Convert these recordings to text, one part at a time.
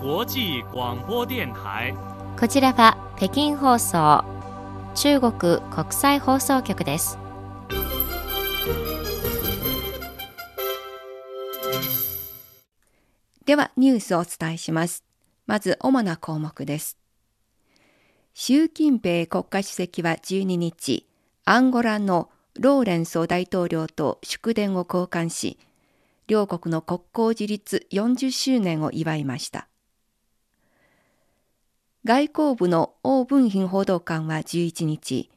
際广播電台こちらは北京放送中国国際放送局ですではニュースをお伝えします。まず主な項目です。習近平国家主席は12日、アンゴラのローレンソ大統領と祝電を交換し、両国の国交樹立40周年を祝いました。外交部の王文賓報道官は11日、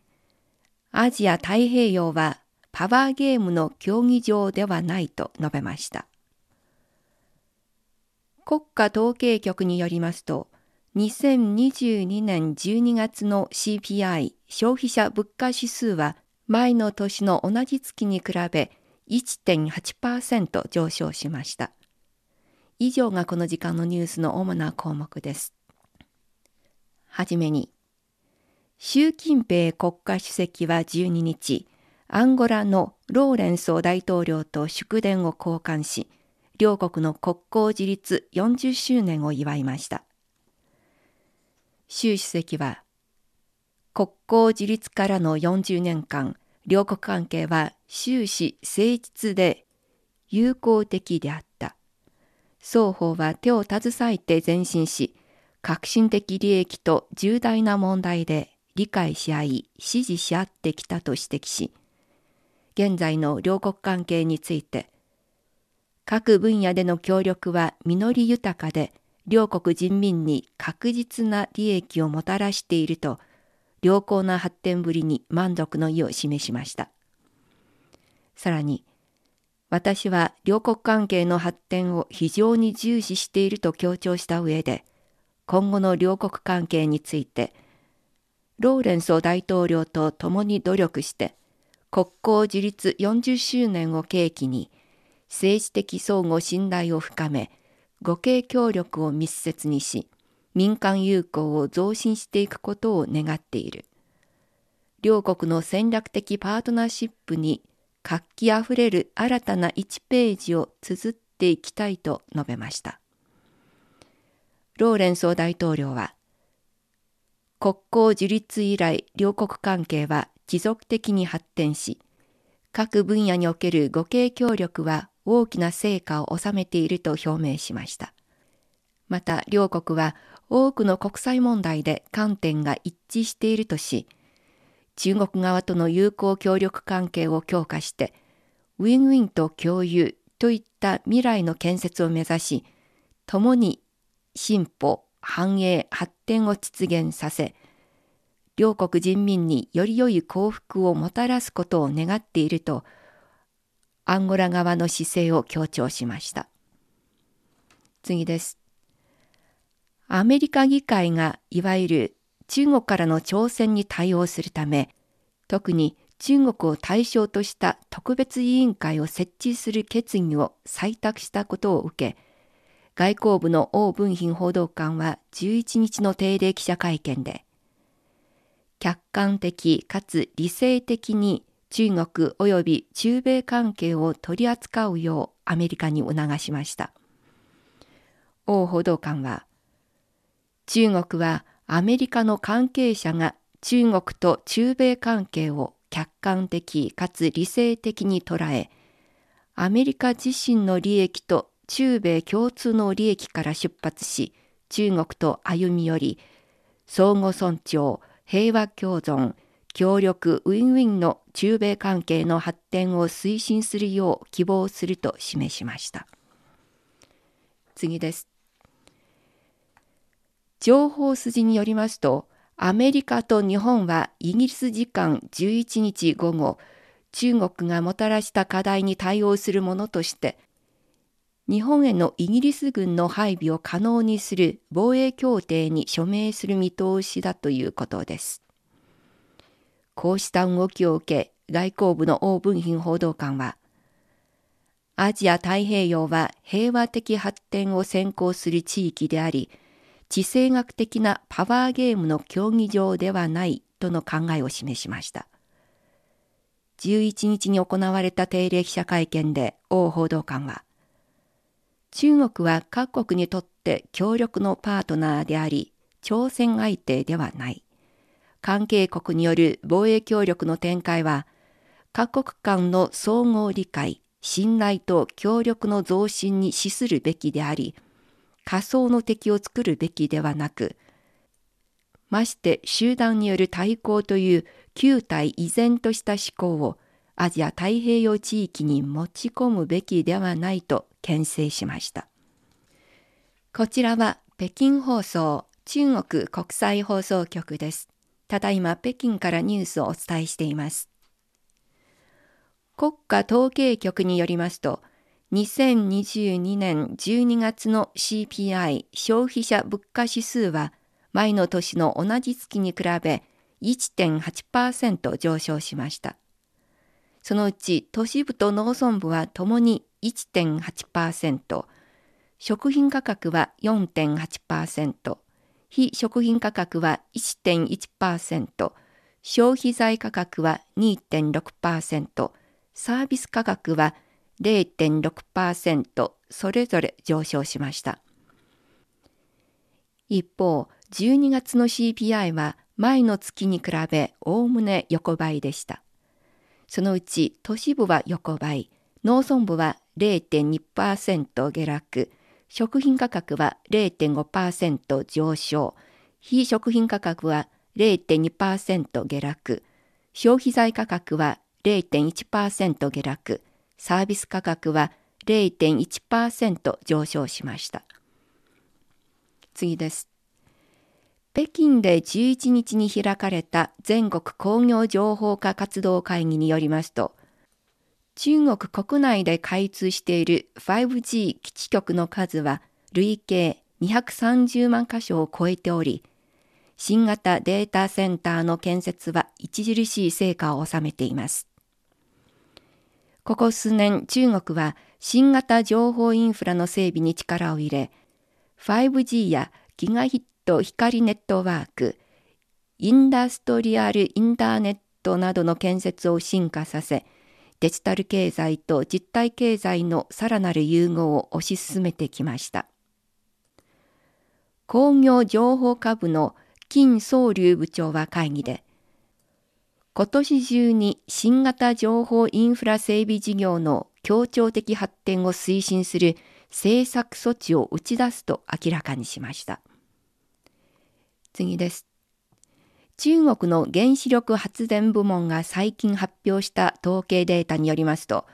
アジア太平洋はパワーゲームの競技場ではないと述べました。国家統計局によりますと、2022年12月の CPI 消費者物価指数は前の年の同じ月に比べ1.8%上昇しました。以上がこの時間のニュースの主な項目です。はじめに、習近平国家主席は12日、アンゴラのローレンソ大統領と祝電を交換し、両国の国交樹立40周年を祝いました。習主席は、国交樹立からの40年間、両国関係は終始誠実で友好的であった。双方は手を携えて前進し、革新的利益と重大な問題で理解し合い、支持し合ってきたと指摘し、現在の両国関係について、各分野での協力は実り豊かで、両国人民に確実な利益をもたらしていると、良好な発展ぶりに満足の意を示しました。さらに、私は両国関係の発展を非常に重視していると強調した上で、今後の両国関係について、ローレンソ大統領と共に努力して、国交樹立40周年を契機に、政治的相互信頼を深め、互恵協力を密接にし、民間友好を増進していくことを願っている。両国の戦略的パートナーシップに活気あふれる新たな1ページを綴っていきたいと述べました。ローレンソ大統領は、国交樹立以来両国関係は持続的に発展し、各分野における互恵協力は大きな成果を収めていると表明しました。また両国は多くの国際問題で観点が一致しているとし、中国側との友好協力関係を強化して、ウィンウィンと共有といった未来の建設を目指し、共に進歩、繁栄、発展を実現させ、両国人民により良い幸福をもたらすことを願っていると、アンゴラ側の姿勢を強調しました。次です。アメリカ議会がいわゆる中国からの挑戦に対応するため、特に中国を対象とした特別委員会を設置する決議を採択したことを受け、外交部の王文賓報道官は11日の定例記者会見で、客観的かつ理性的に中国及び中米関係を取り扱うようアメリカに促しました。王報道官は、中国はアメリカの関係者が中国と中米関係を客観的かつ理性的に捉え、アメリカ自身の利益と中米共通の利益から出発し、中国と歩み寄り、相互尊重、平和共存、協力ウィンウィンの中米関係の発展を推進するよう希望すると示しました。次です。情報筋によりますと、アメリカと日本はイギリス時間11日午後、中国がもたらした課題に対応するものとして、日本へのイギリス軍の配備を可能にする防衛協定に署名する見通しだということです。こうした動きを受け、外交部の王文賓報道官は、アジア太平洋は平和的発展を先行する地域であり、地政学的なパワーゲームの競技場ではないとの考えを示しました。11日に行われた定例記者会見で王報道官は、中国は各国にとって協力のパートナーであり、挑戦相手ではない。関係国による防衛協力の展開は、各国間の総合理解、信頼と協力の増進に資するべきであり、仮想の敵を作るべきではなく、まして集団による対抗という旧体依然とした思考をアジア太平洋地域に持ち込むべきではないと牽制しました。こちらは北京放送中国国際放送局です。ただいま北京からニュースをお伝えしています。国家統計局によりますと、2022年12月の CPI 消費者物価指数は前の年の同じ月に比べ1.8%上昇しました。そのうち都市部と農村部はともに1.8%、食品価格は4.8%、非食品価格は1.1%、消費財価格は2.6%、サービス価格は0.6%それぞれ上昇しました。一方、12月の CPI は前の月に比べおおむね横ばいでした。そのうち都市部は横ばい、農村部は0.2%下落、食品価格は0.5%上昇、非食品価格は0.2%下落、消費財価格は0.1%下落、サービス価格は0.1%上昇しました。次です。北京で11日に開かれた全国工業情報化活動会議によりますと、中国国内で開通している 5G 基地局の数は累計230万箇所を超えており、新型データセンターの建設は著しい成果を収めています。ここ数年中国は新型情報インフラの整備に力を入れ、5G やギガヒット光ネットワーク、インダストリアルインターネットなどの建設を進化させ、デジタル経済と実体経済のさらなる融合を推し進めてきました。工業情報科部の金総流部長は会議で、今年中に新型情報インフラ整備事業の協調的発展を推進する政策措置を打ち出すと明らかにしました。次です。中国の原子力発電部門が最近発表した統計データによりますと、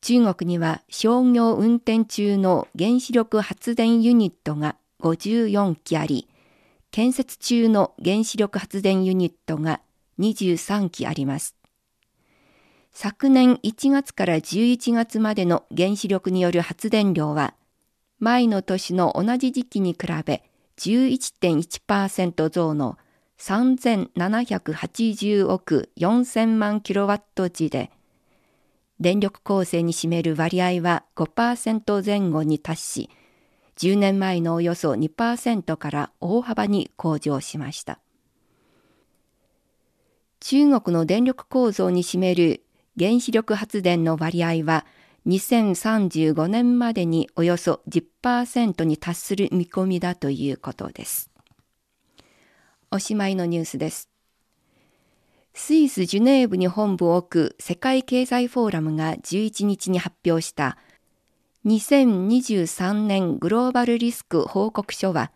中国には商業運転中の原子力発電ユニットが54基あり、建設中の原子力発電ユニットが23基あります。昨年1月から11月までの原子力による発電量は、前の年の同じ時期に比べ11.1%増の3780億4000万キロワット時で、電力構成に占める割合は5%前後に達し、10年前のおよそ2%から大幅に向上しました。中国の電力構造に占める原子力発電の割合は2035年までにおよそ10%に達する見込みだということです。おしまいのニュースです。スイス・ジュネーブに本部を置く世界経済フォーラムが11日に発表した2023年グローバルリスク報告書は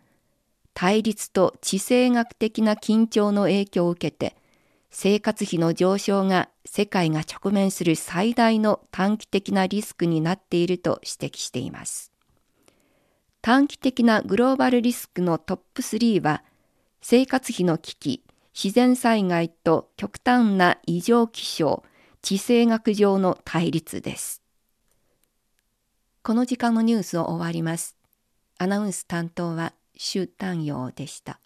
対立と地政学的な緊張の影響を受けて生活費の上昇が世界が直面する最大の短期的なリスクになっていると指摘しています。短期的なグローバルリスクのトップ3は生活費の危機、自然災害と極端な異常気象、地政学上の対立です。この時間のニュースを終わります。アナウンス担当は周丹陽でした。